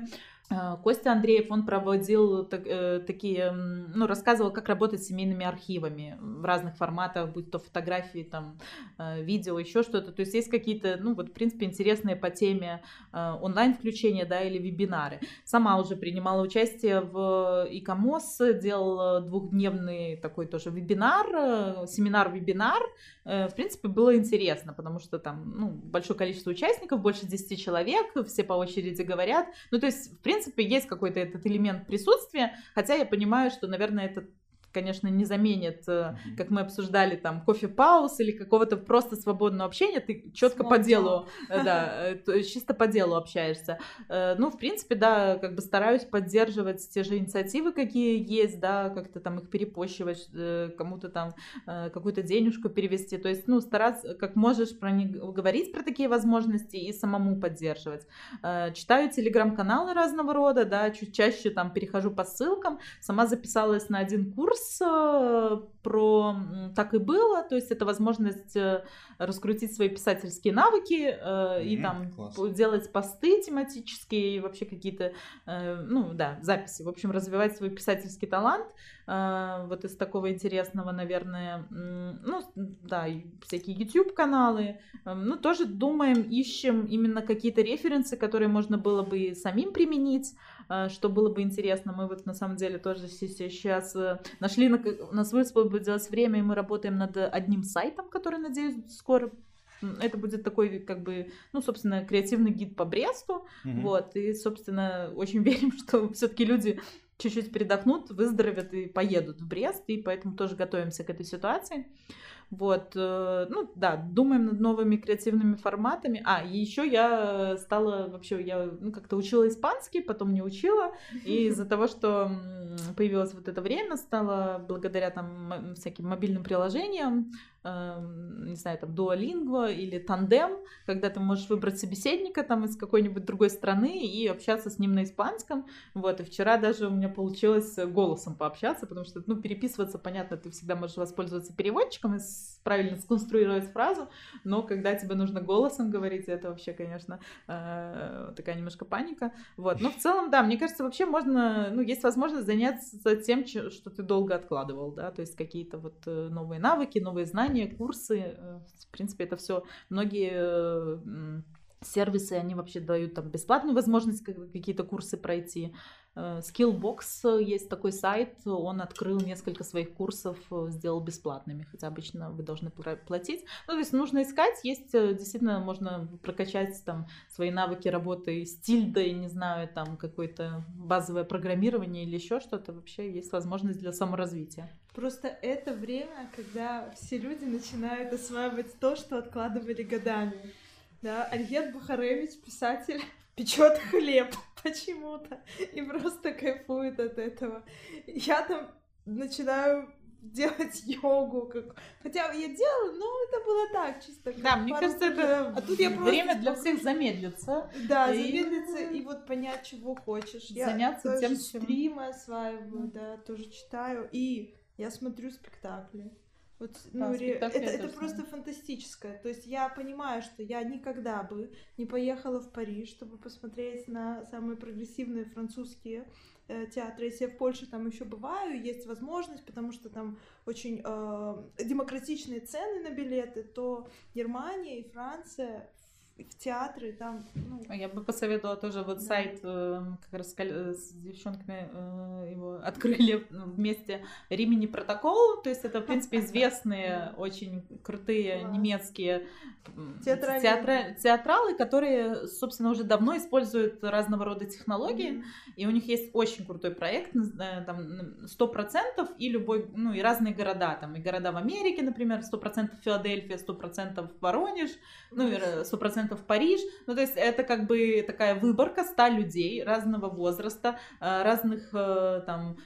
Speaker 3: Костя Андреев, он проводил так, э, такие, ну, рассказывал, как работать с семейными архивами в разных форматах, будь то фотографии, там, э, видео, еще что-то. То есть есть какие-то, ну, вот, в принципе, интересные по теме онлайн-включения, да, или вебинары. Сама уже принимала участие в ИКОМОС, делала двухдневный такой тоже вебинар, семинар-вебинар. В принципе, было интересно, потому что там, ну, большое количество участников, больше 10 человек, все по очереди говорят. Ну, то есть, в принципе, принципе, есть какой-то этот элемент присутствия, хотя я понимаю, что, наверное, это конечно, не заменит, mm-hmm. как мы обсуждали, там, кофе-пауз или какого-то просто свободного общения, ты четко по делу, э, да, э, чисто по делу общаешься. Ну, в принципе, да, как бы стараюсь поддерживать те же инициативы, какие есть, да, как-то там их перепощивать, кому-то там какую-то денежку перевести, то есть, ну, стараться, как можешь про них говорить про такие возможности и самому поддерживать. Читаю телеграм-каналы разного рода, да, чуть чаще там перехожу по ссылкам, сама записалась на один курс, курс э, про «Так и было», то есть это возможность э, раскрутить свои писательские навыки mm-hmm, и там класс. делать посты тематические, и вообще какие-то, ну да, записи, в общем, развивать свой писательский талант. Вот из такого интересного, наверное, ну да, всякие YouTube-каналы. Ну тоже думаем, ищем именно какие-то референсы, которые можно было бы самим применить. А, что было бы интересно. Мы вот на самом деле тоже сейчас э, нашли, на, у нас высвободилось время, и мы работаем над одним сайтом, который, надеюсь, скоро это будет такой, как бы, ну, собственно, креативный гид по Бресту. Mm-hmm. Вот, и, собственно, очень *laughs* верим, что все-таки люди чуть-чуть передохнут, выздоровят и поедут в Брест, и поэтому тоже готовимся к этой ситуации. Вот, э, ну да, думаем над новыми креативными форматами. А, еще я стала вообще, я ну, как-то учила испанский, потом не учила. И из-за того, что появилось вот это время, стала благодаря там всяким мобильным приложениям не знаю, там, Duolingo или Тандем, когда ты можешь выбрать собеседника там из какой-нибудь другой страны и общаться с ним на испанском. Вот, и вчера даже у меня получилось голосом пообщаться, потому что, ну, переписываться, понятно, ты всегда можешь воспользоваться переводчиком и правильно сконструировать фразу, но когда тебе нужно голосом говорить, это вообще, конечно, э, такая немножко паника. Вот, но в целом, да, мне кажется, вообще можно, ну, есть возможность заняться тем, что ты долго откладывал, да, то есть какие-то вот э, новые навыки, новые знания, курсы, э, в принципе, это все многие сервисы, они вообще дают там бесплатную возможность какие-то курсы пройти. Э, Skillbox есть такой сайт, он открыл несколько своих курсов, э, сделал бесплатными, хотя обычно вы должны платить. Ну, то есть нужно искать, есть э, действительно, можно прокачать там свои навыки работы с тильдой, не знаю, там какое-то базовое программирование или еще что-то, вообще есть возможность для саморазвития.
Speaker 2: Просто это время, когда все люди начинают осваивать то, что откладывали годами. Да, Альгет Бухаревич, писатель, *laughs* печет хлеб *laughs* почему-то и просто кайфует от этого. Я там начинаю делать *laughs* йогу, как... хотя я делала, но это было так, чисто.
Speaker 3: Да, мне кажется, это а тут я время для всех замедлиться.
Speaker 2: Да, и... замедлиться и вот понять, чего хочешь.
Speaker 3: Заняться я тем,
Speaker 2: чем... стримы осваиваю, да, тоже читаю, и я смотрю спектакли. Вот, да, ну, ре... это, это просто фантастическое. То есть я понимаю, что я никогда бы не поехала в Париж, чтобы посмотреть на самые прогрессивные французские э, театры. Если я в Польше там еще бываю, есть возможность, потому что там очень э, демократичные цены на билеты, то Германия и Франция в театры там. Ну...
Speaker 3: А я бы посоветовала тоже вот да. сайт, э, как раз э, с девчонками э, его *laughs* открыли вместе. Римини Протокол, то есть это, в принципе, известные, очень крутые немецкие театра... театралы, которые, собственно, уже давно используют разного рода технологии, mm-hmm. и у них есть очень крутой проект, там, сто процентов и любой, ну, и разные города, там, и города в Америке, например, сто процентов Филадельфия, сто процентов Воронеж, ну, и сто процентов в Париж. Ну, то есть это как бы такая выборка ста людей разного возраста, э, разных э, там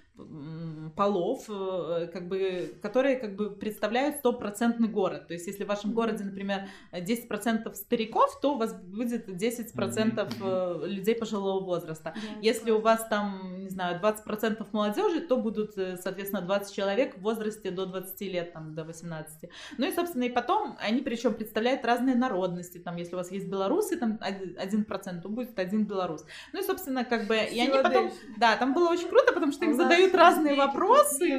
Speaker 3: полов, э, как бы, которые как бы представляют стопроцентный город. То есть, если в вашем городе, например, 10% стариков, то у вас будет 10% людей пожилого возраста. Если у вас там, не знаю, 20% молодежи, то будут, соответственно, 20 человек в возрасте до 20 лет, там, до 18. Ну и, собственно, и потом они причем представляют разные народности. Там, если у вас есть белорусы, там 1%, то будет один белорус. Ну и, собственно, как бы, и они потом, да, там было очень круто, потому что им задают разные вопросы,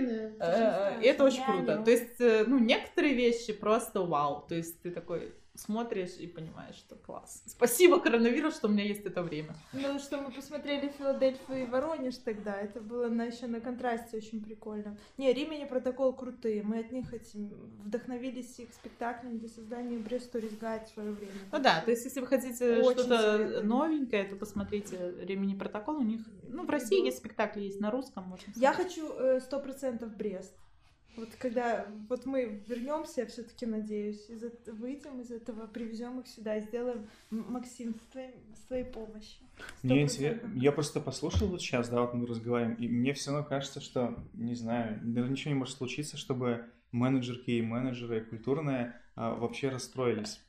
Speaker 3: э, это очень круто. То есть, э, ну, некоторые вещи просто вау, то есть ты такой, смотришь и понимаешь, что класс. Спасибо, коронавирус, что у меня есть это время.
Speaker 2: Ну, что мы посмотрели Филадельфию и Воронеж тогда, это было на, еще на контрасте очень прикольно. Не, Римени протокол крутые, мы от них этим вдохновились их спектаклем для создания Брест Гайд в свое время.
Speaker 3: Ну да, то есть если вы хотите что-то новенькое, то посмотрите Римени протокол, у них, ну, в России есть спектакли, есть на русском, можно
Speaker 2: Я хочу э, сто процентов Брест. Вот когда вот мы вернемся, я все-таки надеюсь, из выйдем из этого, привезем их сюда и сделаем Максим с твоей, с твоей помощью.
Speaker 1: Мне интересно, я просто послушал вот сейчас, да, вот мы разговариваем, и мне все равно кажется, что, не знаю, даже ничего не может случиться, чтобы менеджерки и менеджеры культурные а, вообще расстроились. *laughs*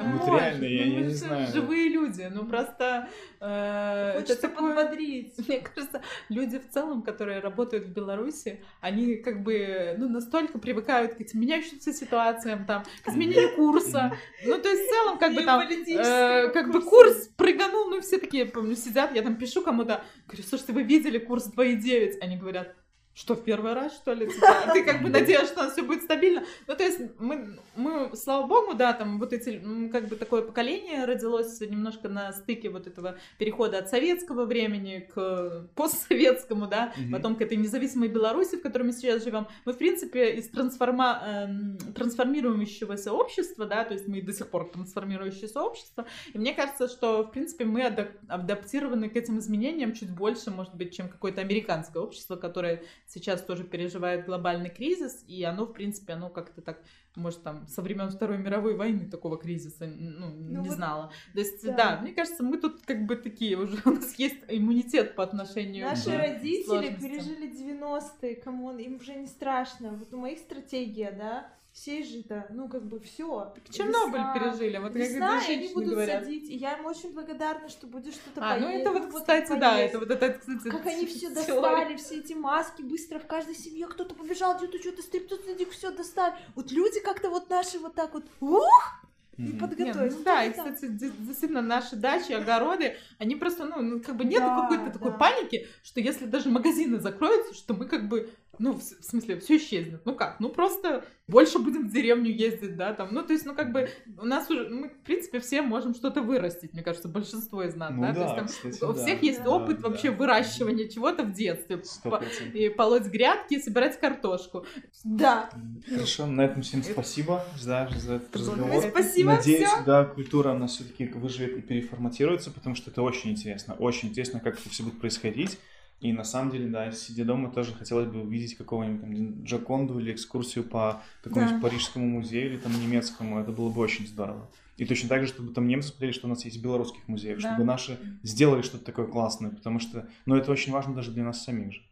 Speaker 3: Ну вот реально, я не знаю. Живые люди, ну просто...
Speaker 2: Э, Хочется подбодрить. *laughs*
Speaker 3: Мне кажется, люди в целом, которые работают в Беларуси, они как бы ну настолько привыкают к этим меняющимся ситуациям, там, к изменению курса. Ну то есть в целом как бы там... Э, как бы курс прыганул, ну все такие, помню, сидят, я там пишу кому-то, говорю, слушайте, вы видели курс 2,9? Они говорят, что в первый раз, что ли? Типа, ты как бы надеешься, что все будет стабильно. Ну, то есть мы, мы, слава богу, да, там вот эти, как бы такое поколение родилось немножко на стыке вот этого перехода от советского времени к постсоветскому, да, угу. потом к этой независимой Беларуси, в которой мы сейчас живем. Мы, в принципе, из трансформа... э, трансформирующегося общества, да, то есть мы до сих пор трансформирующееся общество, и мне кажется, что, в принципе, мы адаптированы к этим изменениям чуть больше, может быть, чем какое-то американское общество, которое сейчас тоже переживает глобальный кризис, и оно, в принципе, оно как-то так, может, там, со времен Второй мировой войны такого кризиса, ну, ну не вот, знала. То есть, да. да, мне кажется, мы тут как бы такие уже, *laughs* у нас есть иммунитет по отношению
Speaker 2: Наши к родители пережили 90-е, come on, им уже не страшно. Вот у моих стратегия, да, все же-то, ну, как бы все.
Speaker 3: Чернобыль весна, пережили, вот
Speaker 2: весна, как и они будут говорят. садить, и я им очень благодарна, что будет что-то
Speaker 3: А, ну это вот, кстати, да, это вот это, кстати,
Speaker 2: Как они все достали, все эти маски, быстро в каждой семье кто-то побежал, где-то что-то стрип, тут все достали. Вот люди как-то вот наши вот так вот, ух, и
Speaker 1: Мгм.
Speaker 3: Не,
Speaker 2: подготовить.
Speaker 3: ну да, и, кстати, де- действительно, наши дачи, огороды, они просто, ну, ну, как бы нету
Speaker 2: Да,
Speaker 3: какой-то такой
Speaker 2: да.
Speaker 3: паники, что если даже магазины закроются, что мы как бы, ну, в, смысле, все исчезнет. Ну как? Ну просто больше будем в деревню ездить, да, там. Ну, то есть, ну, как бы у нас уже, мы, в принципе, все можем что-то вырастить, мне кажется, большинство из нас,
Speaker 1: Ну
Speaker 3: да.
Speaker 1: да,
Speaker 3: то есть там
Speaker 1: кстати,
Speaker 3: у
Speaker 1: да.
Speaker 3: всех есть
Speaker 2: Да,
Speaker 3: опыт
Speaker 1: да.
Speaker 3: вообще выращивания чего-то в детстве.
Speaker 1: Сто
Speaker 3: По-
Speaker 1: процентов.
Speaker 3: И полоть грядки, и собирать картошку.
Speaker 2: Да.
Speaker 1: Хорошо, на этом всем спасибо да, за этот разговор.
Speaker 2: Спасибо,
Speaker 1: Надеюсь,
Speaker 2: всё.
Speaker 1: да, культура у нас все-таки выживет и переформатируется, потому что это очень интересно. Очень интересно, как это все будет происходить. И на самом деле, да, сидя дома, тоже хотелось бы увидеть какого-нибудь Джаконду или экскурсию по какому-нибудь
Speaker 2: Да.
Speaker 1: парижскому музею или там немецкому. Это было бы очень здорово. И точно так же, чтобы там немцы смотрели, что у нас есть белорусских музеев,
Speaker 3: Да.
Speaker 1: чтобы наши сделали что-то такое классное, потому что, ну, это очень важно даже для нас самих же.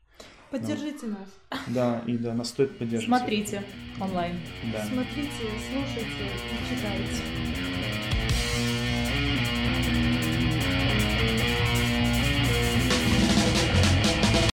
Speaker 2: Поддержите нас.
Speaker 1: Да, и да, нас стоит поддерживать.
Speaker 3: Смотрите онлайн.
Speaker 1: Да.
Speaker 2: Смотрите, слушайте читайте.